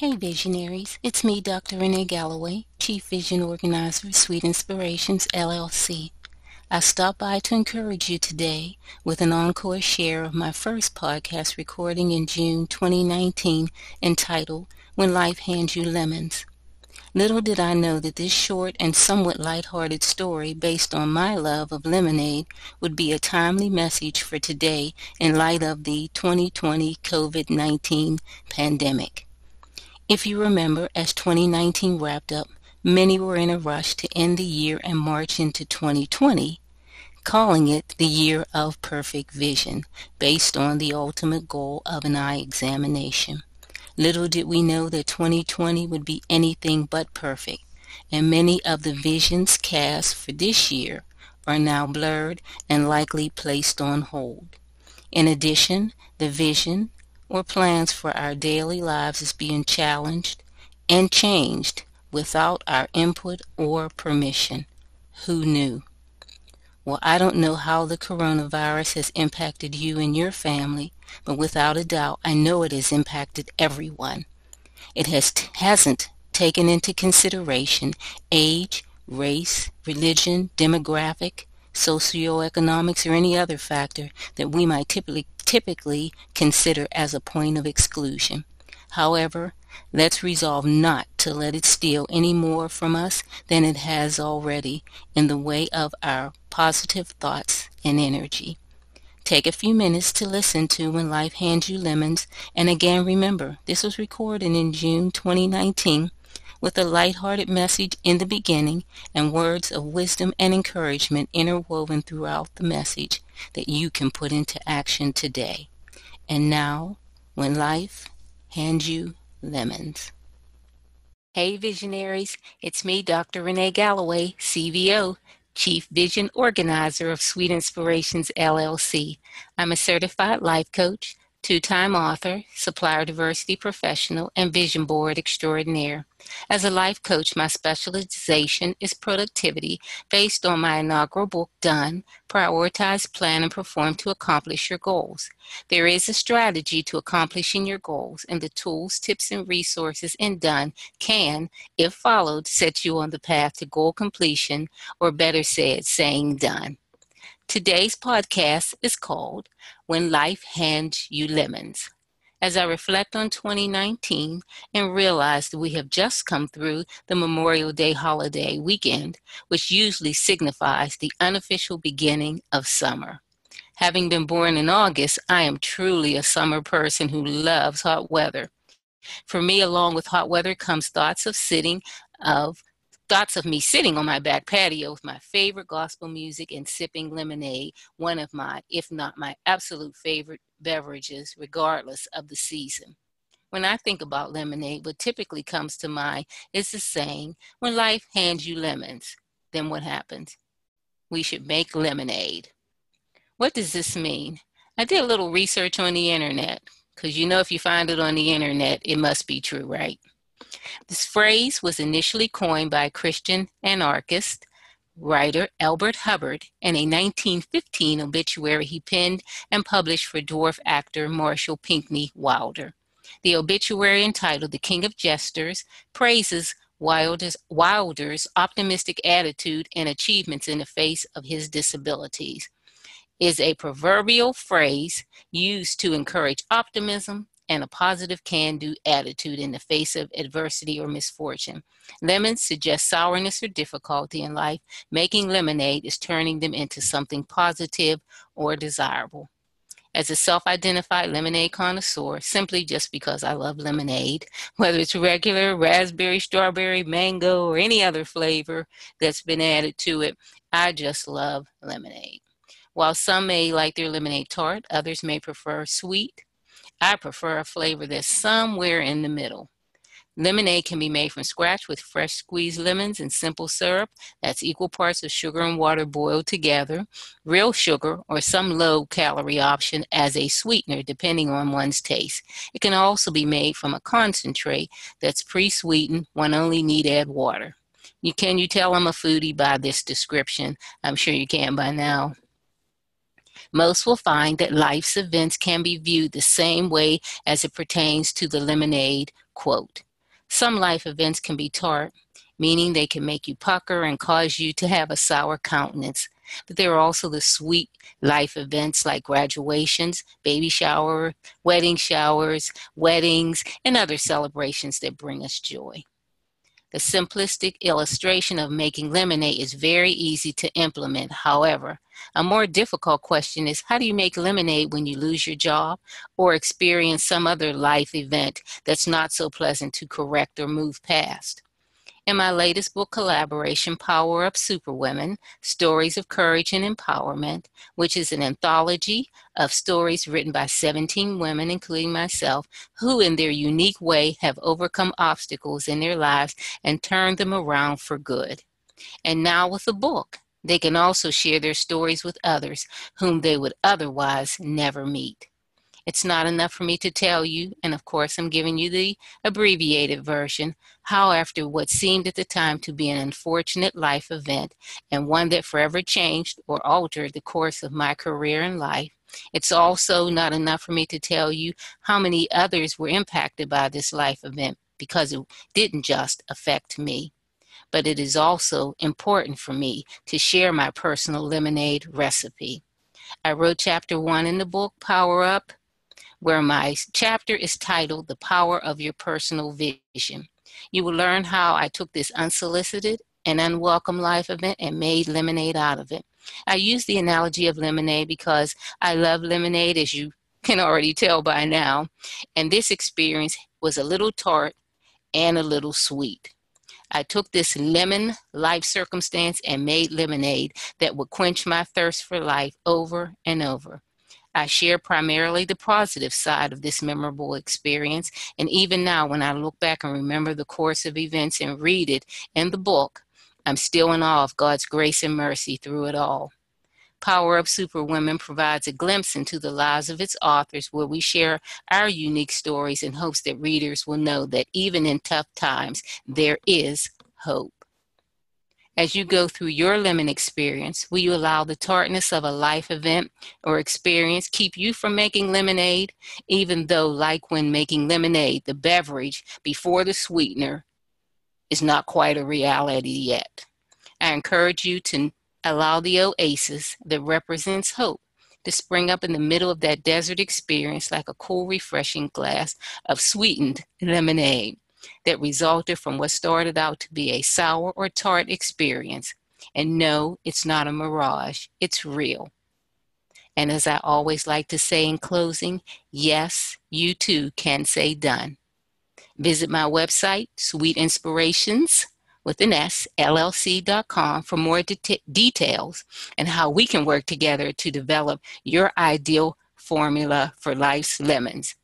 Hey visionaries, it's me, Dr. Renee Galloway, Chief Vision Organizer Sweet Inspirations LLC. I stopped by to encourage you today with an encore share of my first podcast recording in June 2019 entitled When Life Hands You Lemons. Little did I know that this short and somewhat light-hearted story based on my love of lemonade would be a timely message for today in light of the 2020 COVID-19 pandemic. If you remember, as 2019 wrapped up, many were in a rush to end the year and march into 2020, calling it the year of perfect vision, based on the ultimate goal of an eye examination. Little did we know that 2020 would be anything but perfect, and many of the visions cast for this year are now blurred and likely placed on hold. In addition, the vision or plans for our daily lives is being challenged and changed without our input or permission. Who knew? Well, I don't know how the coronavirus has impacted you and your family, but without a doubt, I know it has impacted everyone. It has t- hasn't taken into consideration age, race, religion, demographic, socioeconomics, or any other factor that we might typically, typically consider as a point of exclusion. However, let's resolve not to let it steal any more from us than it has already in the way of our positive thoughts and energy. Take a few minutes to listen to When Life Hands You Lemons, and again remember, this was recorded in June 2019 with a light-hearted message in the beginning and words of wisdom and encouragement interwoven throughout the message that you can put into action today. And now, when life hands you lemons. Hey visionaries, it's me, Dr. Renee Galloway, CVO, Chief Vision Organizer of Sweet Inspirations LLC. I'm a certified life coach, two time author, supplier diversity professional, and vision board extraordinaire. As a life coach, my specialization is productivity based on my inaugural book, Done Prioritize, Plan, and Perform to Accomplish Your Goals. There is a strategy to accomplishing your goals, and the tools, tips, and resources in Done can, if followed, set you on the path to goal completion, or better said, saying done. Today's podcast is called When Life Hands You Lemons as I reflect on 2019 and realize that we have just come through the Memorial Day holiday weekend, which usually signifies the unofficial beginning of summer. Having been born in August, I am truly a summer person who loves hot weather. For me, along with hot weather comes thoughts of sitting of thoughts of me sitting on my back patio with my favorite gospel music and sipping lemonade, one of my, if not my absolute favorite beverages, regardless of the season. When I think about lemonade, what typically comes to mind is the saying, when life hands you lemons, then what happens? We should make lemonade. What does this mean? I did a little research on the internet, because you know if you find it on the internet, it must be true, right? This phrase was initially coined by Christian anarchist writer Elbert Hubbard in a 1915 obituary he penned and published for dwarf actor Marshall Pinckney Wilder. The obituary entitled The King of Jesters praises Wilder's, Wilder's optimistic attitude and achievements in the face of his disabilities. Is a proverbial phrase used to encourage optimism, and a positive can do attitude in the face of adversity or misfortune. Lemons suggest sourness or difficulty in life. Making lemonade is turning them into something positive or desirable. As a self identified lemonade connoisseur, simply just because I love lemonade, whether it's regular, raspberry, strawberry, mango, or any other flavor that's been added to it, I just love lemonade. While some may like their lemonade tart, others may prefer sweet, I prefer a flavor that's somewhere in the middle. Lemonade can be made from scratch with fresh squeezed lemons and simple syrup that's equal parts of sugar and water boiled together, real sugar, or some low calorie option as a sweetener depending on one's taste. It can also be made from a concentrate that's pre sweetened, one only need add water. You can you tell I'm a foodie by this description? I'm sure you can by now. Most will find that life's events can be viewed the same way as it pertains to the lemonade quote. Some life events can be tart, meaning they can make you pucker and cause you to have a sour countenance. But there are also the sweet life events like graduations, baby shower, wedding showers, weddings, and other celebrations that bring us joy. The simplistic illustration of making lemonade is very easy to implement. However, a more difficult question is how do you make lemonade when you lose your job or experience some other life event that's not so pleasant to correct or move past? In my latest book collaboration, Power Up Superwomen Stories of Courage and Empowerment, which is an anthology of stories written by 17 women, including myself, who in their unique way have overcome obstacles in their lives and turned them around for good. And now with the book, they can also share their stories with others whom they would otherwise never meet. It's not enough for me to tell you, and of course, I'm giving you the abbreviated version, how, after what seemed at the time to be an unfortunate life event and one that forever changed or altered the course of my career and life, it's also not enough for me to tell you how many others were impacted by this life event because it didn't just affect me. But it is also important for me to share my personal lemonade recipe. I wrote chapter one in the book, Power Up, where my chapter is titled The Power of Your Personal Vision. You will learn how I took this unsolicited and unwelcome life event and made lemonade out of it. I use the analogy of lemonade because I love lemonade, as you can already tell by now, and this experience was a little tart and a little sweet. I took this lemon life circumstance and made lemonade that would quench my thirst for life over and over. I share primarily the positive side of this memorable experience, and even now, when I look back and remember the course of events and read it in the book, I'm still in awe of God's grace and mercy through it all. Power Up Superwomen provides a glimpse into the lives of its authors where we share our unique stories in hopes that readers will know that even in tough times, there is hope. As you go through your lemon experience, will you allow the tartness of a life event or experience keep you from making lemonade, even though, like when making lemonade, the beverage before the sweetener is not quite a reality yet? I encourage you to allow the oasis that represents hope to spring up in the middle of that desert experience like a cool, refreshing glass of sweetened lemonade that resulted from what started out to be a sour or tart experience. And no, it's not a mirage, it's real. And as I always like to say in closing, yes, you too can say done. Visit my website, Sweet Inspirations with an S, LLC.com for more de- details and how we can work together to develop your ideal formula for life's lemons.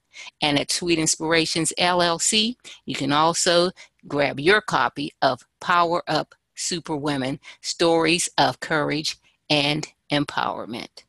And at Sweet Inspirations LLC, you can also grab your copy of Power Up Superwomen Stories of Courage and Empowerment.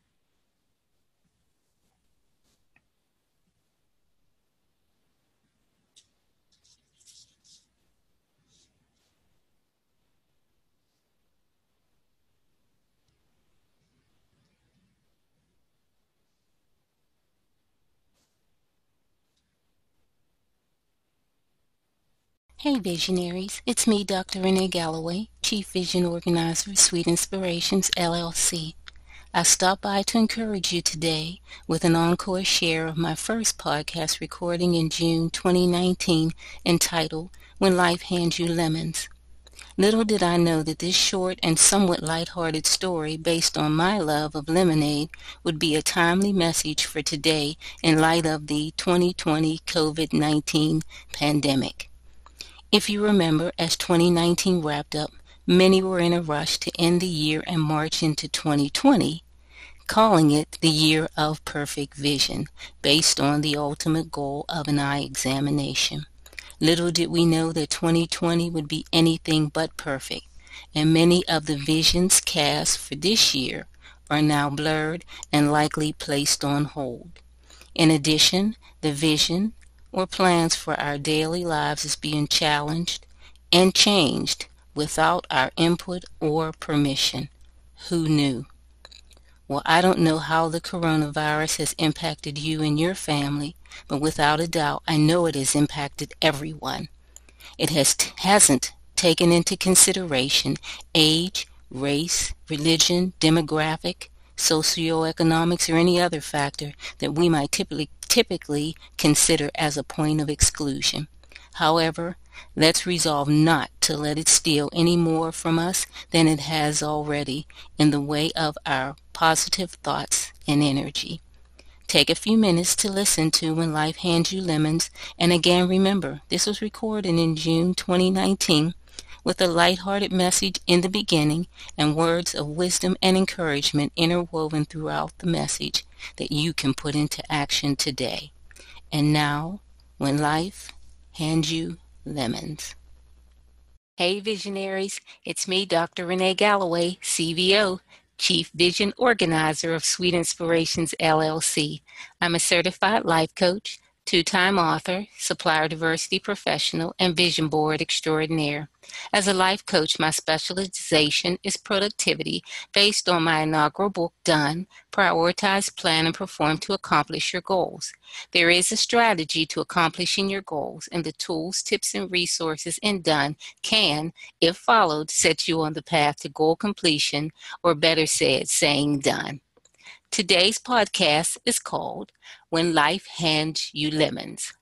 Hey visionaries, it's me, Dr. Renee Galloway, Chief Vision Organizer of Sweet Inspirations LLC. I stopped by to encourage you today with an encore share of my first podcast recording in June 2019 entitled When Life Hands You Lemons. Little did I know that this short and somewhat light-hearted story based on my love of lemonade would be a timely message for today in light of the 2020 COVID-19 pandemic. If you remember, as 2019 wrapped up, many were in a rush to end the year and march into 2020, calling it the year of perfect vision, based on the ultimate goal of an eye examination. Little did we know that 2020 would be anything but perfect, and many of the visions cast for this year are now blurred and likely placed on hold. In addition, the vision or plans for our daily lives is being challenged and changed without our input or permission. Who knew? Well, I don't know how the coronavirus has impacted you and your family, but without a doubt, I know it has impacted everyone. it has t- hasn't taken into consideration age, race, religion, demographic, socioeconomics, or any other factor that we might typically typically consider as a point of exclusion. However, let's resolve not to let it steal any more from us than it has already in the way of our positive thoughts and energy. Take a few minutes to listen to When Life Hands You Lemons, and again remember, this was recorded in June 2019 with a light-hearted message in the beginning and words of wisdom and encouragement interwoven throughout the message that you can put into action today. And now, when life hands you lemons. Hey visionaries, it's me, Dr. Renee Galloway, CVO, Chief Vision Organizer of Sweet Inspirations LLC. I'm a certified life coach, two time author, supplier diversity professional, and vision board extraordinaire. As a life coach, my specialization is productivity based on my inaugural book, Done Prioritize, Plan, and Perform to Accomplish Your Goals. There is a strategy to accomplishing your goals, and the tools, tips, and resources in Done can, if followed, set you on the path to goal completion, or better said, saying done. Today's podcast is called When Life Hands You Lemons.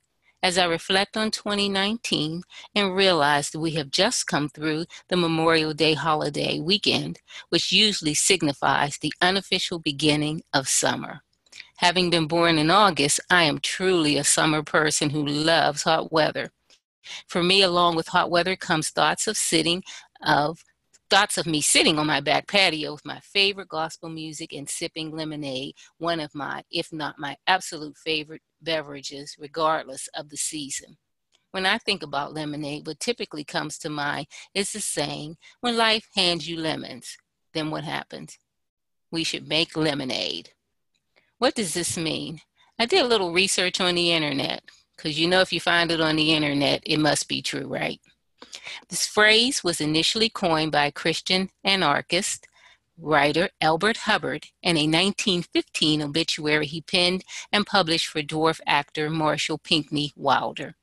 As I reflect on 2019 and realize that we have just come through the Memorial Day holiday weekend, which usually signifies the unofficial beginning of summer. Having been born in August, I am truly a summer person who loves hot weather. For me, along with hot weather comes thoughts of sitting, of thoughts of me sitting on my back patio with my favorite gospel music and sipping lemonade, one of my, if not my absolute favorite beverages, regardless of the season. When I think about lemonade, what typically comes to mind is the saying, when life hands you lemons, then what happens? We should make lemonade. What does this mean? I did a little research on the internet, because you know if you find it on the internet, it must be true, right? This phrase was initially coined by Christian anarchist writer Elbert Hubbard in a 1915 obituary he penned and published for dwarf actor Marshall Pinckney Wilder.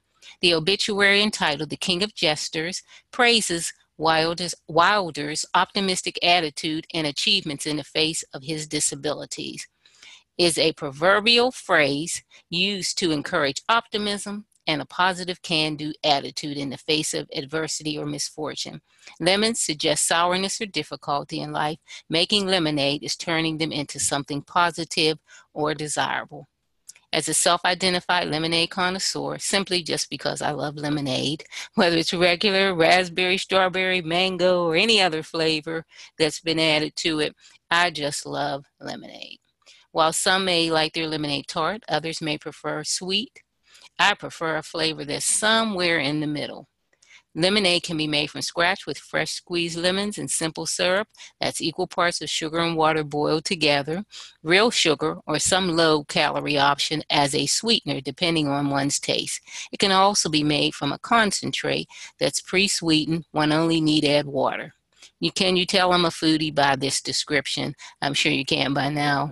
The obituary entitled The King of Jesters praises Wilder's, Wilder's optimistic attitude and achievements in the face of his disabilities. Is a proverbial phrase used to encourage optimism, and a positive can do attitude in the face of adversity or misfortune. Lemons suggest sourness or difficulty in life. Making lemonade is turning them into something positive or desirable. As a self identified lemonade connoisseur, simply just because I love lemonade, whether it's regular, raspberry, strawberry, mango, or any other flavor that's been added to it, I just love lemonade. While some may like their lemonade tart, others may prefer sweet, I prefer a flavor that's somewhere in the middle. Lemonade can be made from scratch with fresh squeezed lemons and simple syrup. That's equal parts of sugar and water boiled together, real sugar, or some low calorie option as a sweetener, depending on one's taste. It can also be made from a concentrate that's pre sweetened. One only need add water. You can you tell I'm a foodie by this description? I'm sure you can by now.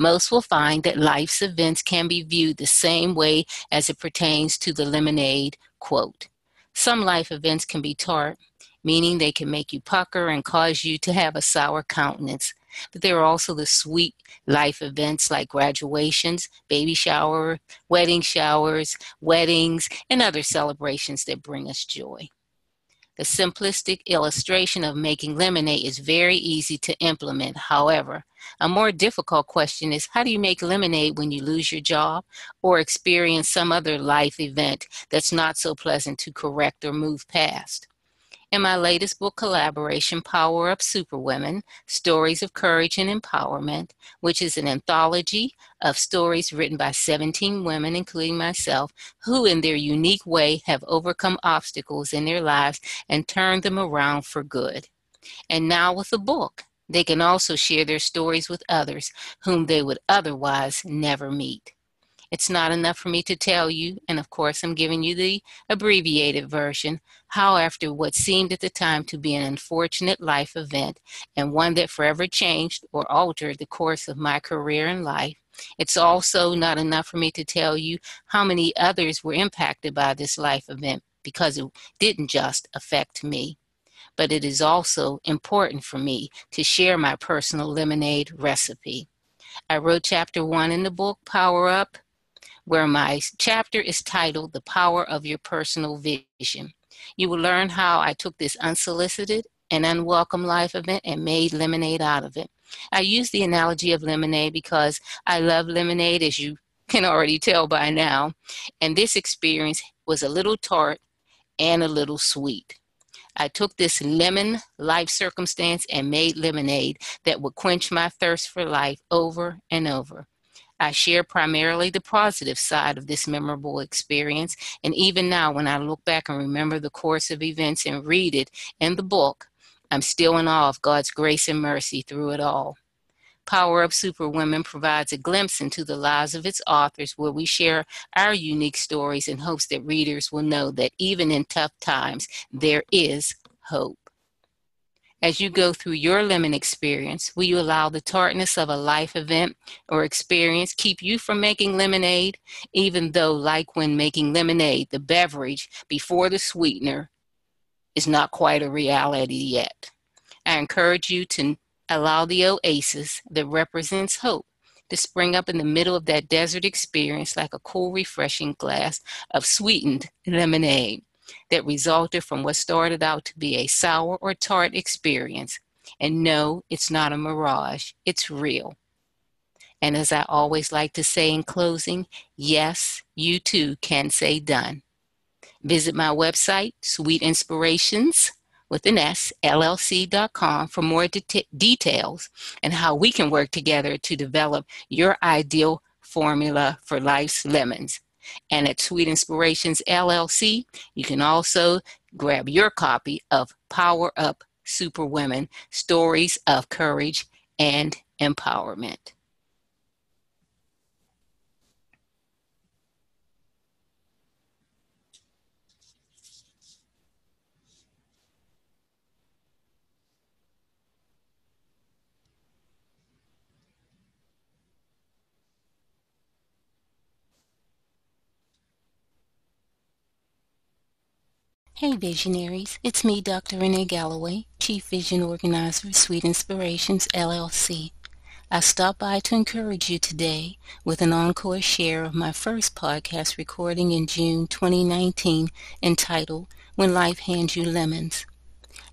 Most will find that life's events can be viewed the same way as it pertains to the lemonade quote. Some life events can be tart, meaning they can make you pucker and cause you to have a sour countenance. But there are also the sweet life events like graduations, baby shower, wedding showers, weddings, and other celebrations that bring us joy. The simplistic illustration of making lemonade is very easy to implement. However, a more difficult question is how do you make lemonade when you lose your job or experience some other life event that's not so pleasant to correct or move past? In my latest book collaboration, Power Up Superwomen Stories of Courage and Empowerment, which is an anthology of stories written by 17 women, including myself, who in their unique way have overcome obstacles in their lives and turned them around for good. And now, with the book, they can also share their stories with others whom they would otherwise never meet. It's not enough for me to tell you, and of course, I'm giving you the abbreviated version, how, after what seemed at the time to be an unfortunate life event and one that forever changed or altered the course of my career and life, it's also not enough for me to tell you how many others were impacted by this life event because it didn't just affect me, but it is also important for me to share my personal lemonade recipe. I wrote chapter one in the book, Power Up, where my chapter is titled The Power of Your Personal Vision. You will learn how I took this unsolicited and unwelcome life event and made lemonade out of it. I use the analogy of lemonade because I love lemonade, as you can already tell by now, and this experience was a little tart and a little sweet. I took this lemon life circumstance and made lemonade that would quench my thirst for life over and over. I share primarily the positive side of this memorable experience, and even now, when I look back and remember the course of events and read it in the book, I'm still in awe of God's grace and mercy through it all. Power Up Superwomen provides a glimpse into the lives of its authors where we share our unique stories in hopes that readers will know that even in tough times, there is hope. As you go through your lemon experience, will you allow the tartness of a life event or experience keep you from making lemonade, even though, like when making lemonade, the beverage before the sweetener is not quite a reality yet? I encourage you to Allow the oasis that represents hope to spring up in the middle of that desert experience like a cool, refreshing glass of sweetened lemonade that resulted from what started out to be a sour or tart experience. And no, it's not a mirage, it's real. And as I always like to say in closing, yes, you too can say done. Visit my website, Sweet Inspirations with an S, LLC.com for more de- details and how we can work together to develop your ideal formula for life's lemons. And at Sweet Inspirations LLC, you can also grab your copy of Power Up Superwomen Stories of Courage and Empowerment. Hey visionaries, it's me, Dr. Renee Galloway, Chief Vision Organizer Sweet Inspirations LLC. I stopped by to encourage you today with an encore share of my first podcast recording in June 2019 entitled When Life Hands You Lemons.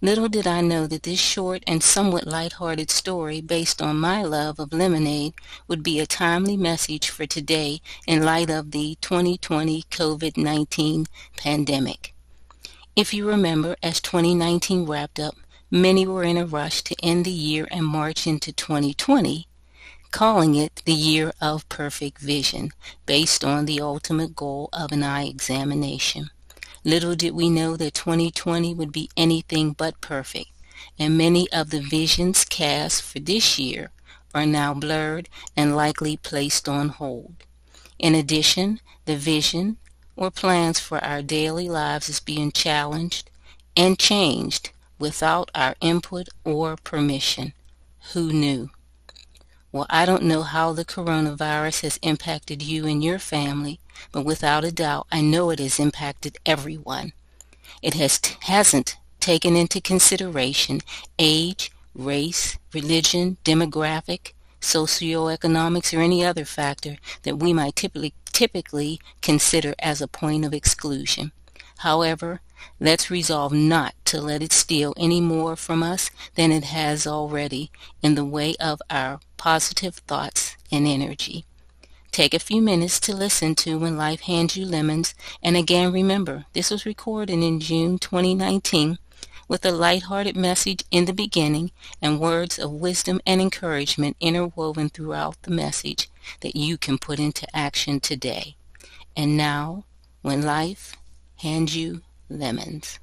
Little did I know that this short and somewhat light-hearted story based on my love of lemonade would be a timely message for today in light of the 2020 COVID-19 pandemic. If you remember, as 2019 wrapped up, many were in a rush to end the year and march into 2020, calling it the year of perfect vision, based on the ultimate goal of an eye examination. Little did we know that 2020 would be anything but perfect, and many of the visions cast for this year are now blurred and likely placed on hold. In addition, the vision or plans for our daily lives is being challenged and changed without our input or permission. Who knew? Well, I don't know how the coronavirus has impacted you and your family, but without a doubt, I know it has impacted everyone. It has t- hasn't taken into consideration age, race, religion, demographic, socioeconomics, or any other factor that we might typically, typically consider as a point of exclusion. However, let's resolve not to let it steal any more from us than it has already in the way of our positive thoughts and energy. Take a few minutes to listen to When Life Hands You Lemons, and again remember, this was recorded in June 2019 with a light-hearted message in the beginning and words of wisdom and encouragement interwoven throughout the message that you can put into action today. And now, when life hands you lemons.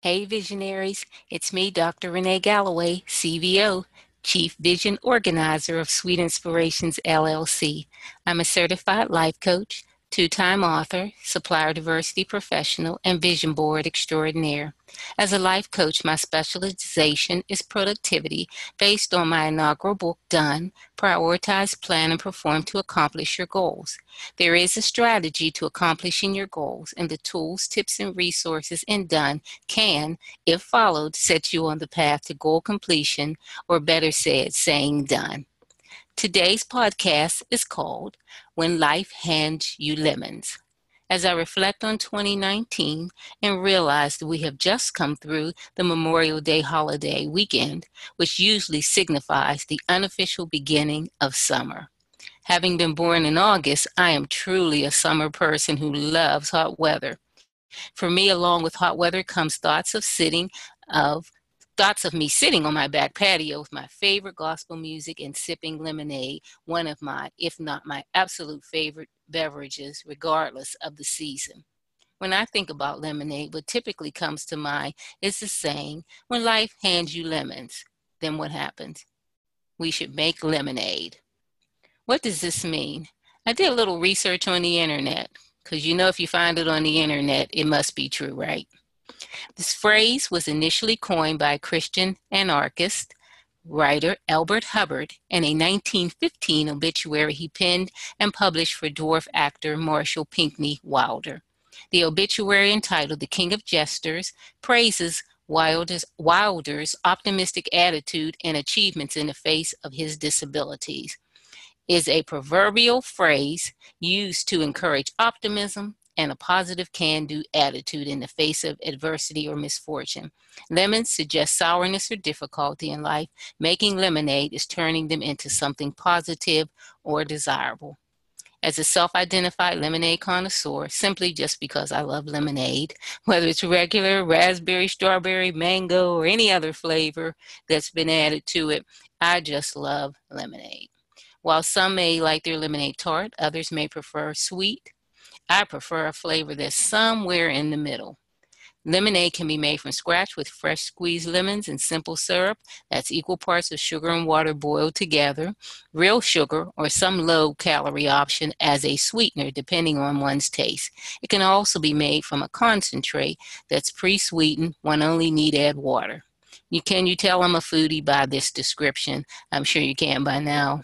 Hey visionaries, it's me, Dr. Renee Galloway, CVO, Chief Vision Organizer of Sweet Inspirations LLC. I'm a certified life coach, two time author, supplier diversity professional, and vision board extraordinaire. As a life coach, my specialization is productivity based on my inaugural book, Done Prioritize, Plan, and Perform to Accomplish Your Goals. There is a strategy to accomplishing your goals, and the tools, tips, and resources in Done can, if followed, set you on the path to goal completion, or better said, saying done. Today's podcast is called When Life Hands You Lemons. As I reflect on 2019 and realize that we have just come through the Memorial Day holiday weekend, which usually signifies the unofficial beginning of summer. Having been born in August, I am truly a summer person who loves hot weather. For me, along with hot weather comes thoughts of sitting, of thoughts of me sitting on my back patio with my favorite gospel music and sipping lemonade, one of my, if not my absolute favorite beverages, regardless of the season. When I think about lemonade, what typically comes to mind is the saying, when life hands you lemons, then what happens? We should make lemonade. What does this mean? I did a little research on the internet, because you know if you find it on the internet, it must be true, right? This phrase was initially coined by Christian anarchist writer Elbert Hubbard in a 1915 obituary he penned and published for dwarf actor Marshall Pinckney Wilder. The obituary entitled The King of Jesters praises Wilder's, Wilder's optimistic attitude and achievements in the face of his disabilities. Is a proverbial phrase used to encourage optimism, and a positive can do attitude in the face of adversity or misfortune. Lemons suggest sourness or difficulty in life. Making lemonade is turning them into something positive or desirable. As a self identified lemonade connoisseur, simply just because I love lemonade, whether it's regular, raspberry, strawberry, mango, or any other flavor that's been added to it, I just love lemonade. While some may like their lemonade tart, others may prefer sweet, I prefer a flavor that's somewhere in the middle. Lemonade can be made from scratch with fresh squeezed lemons and simple syrup that's equal parts of sugar and water boiled together, real sugar, or some low calorie option as a sweetener depending on one's taste. It can also be made from a concentrate that's pre sweetened, one only need add water. You can you tell I'm a foodie by this description? I'm sure you can by now.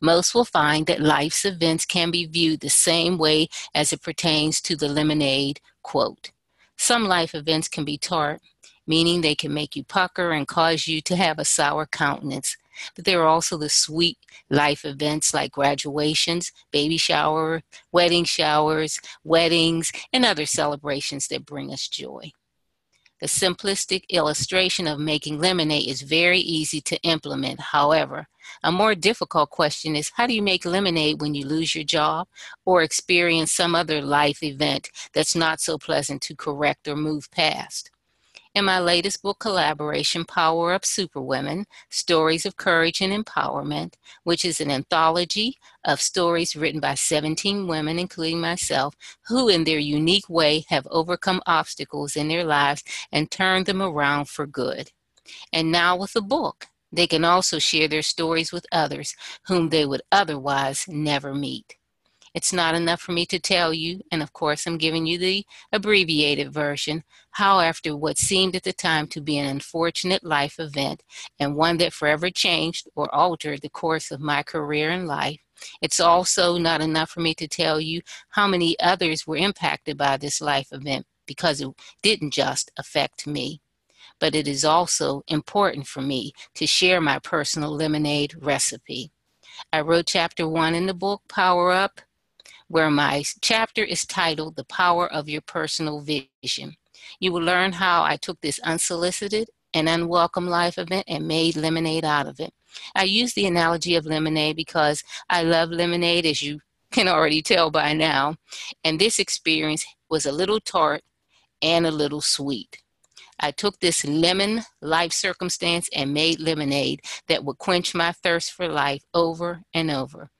Most will find that life's events can be viewed the same way as it pertains to the lemonade quote. Some life events can be tart, meaning they can make you pucker and cause you to have a sour countenance. But there are also the sweet life events like graduations, baby shower, wedding showers, weddings, and other celebrations that bring us joy. The simplistic illustration of making lemonade is very easy to implement. However, a more difficult question is how do you make lemonade when you lose your job or experience some other life event that's not so pleasant to correct or move past? In my latest book collaboration, Power Up Superwomen Stories of Courage and Empowerment, which is an anthology of stories written by 17 women, including myself, who in their unique way have overcome obstacles in their lives and turned them around for good. And now with the book, they can also share their stories with others whom they would otherwise never meet. It's not enough for me to tell you, and of course, I'm giving you the abbreviated version, how, after what seemed at the time to be an unfortunate life event and one that forever changed or altered the course of my career and life, it's also not enough for me to tell you how many others were impacted by this life event because it didn't just affect me. But it is also important for me to share my personal lemonade recipe. I wrote chapter one in the book, Power Up, where my chapter is titled The Power of Your Personal Vision. You will learn how I took this unsolicited and unwelcome life event and made lemonade out of it. I use the analogy of lemonade because I love lemonade, as you can already tell by now, and this experience was a little tart and a little sweet. I took this lemon life circumstance and made lemonade that would quench my thirst for life over and over.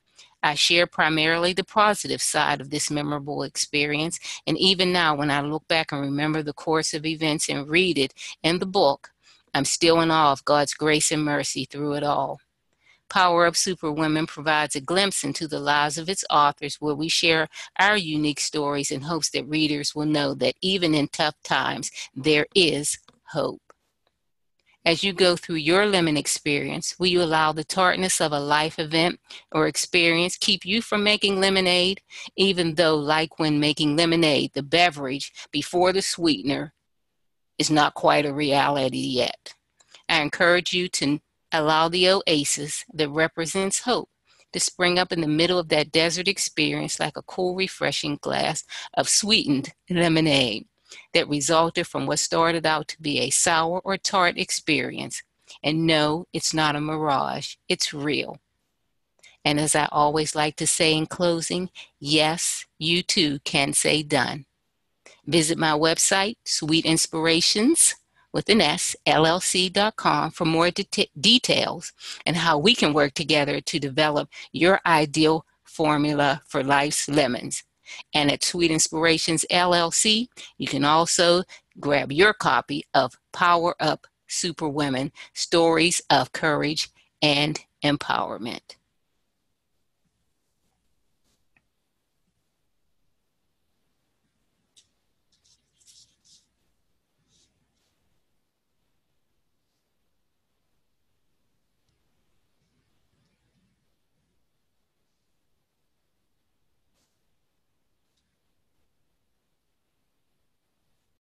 I share primarily the positive side of this memorable experience, and even now, when I look back and remember the course of events and read it in the book, I'm still in awe of God's grace and mercy through it all. Power Up Superwomen provides a glimpse into the lives of its authors where we share our unique stories in hopes that readers will know that even in tough times, there is hope. As you go through your lemon experience, will you allow the tartness of a life event or experience keep you from making lemonade, even though, like when making lemonade, the beverage before the sweetener is not quite a reality yet? I encourage you to allow the oasis that represents hope to spring up in the middle of that desert experience like a cool, refreshing glass of sweetened lemonade that resulted from what started out to be a sour or tart experience. And no, it's not a mirage, it's real. And as I always like to say in closing, yes, you too can say done. Visit my website, Sweet Inspirations with an S, LLC.com for more de- details and how we can work together to develop your ideal formula for life's lemons. And at Sweet Inspirations LLC, you can also grab your copy of Power Up Superwomen Stories of Courage and Empowerment.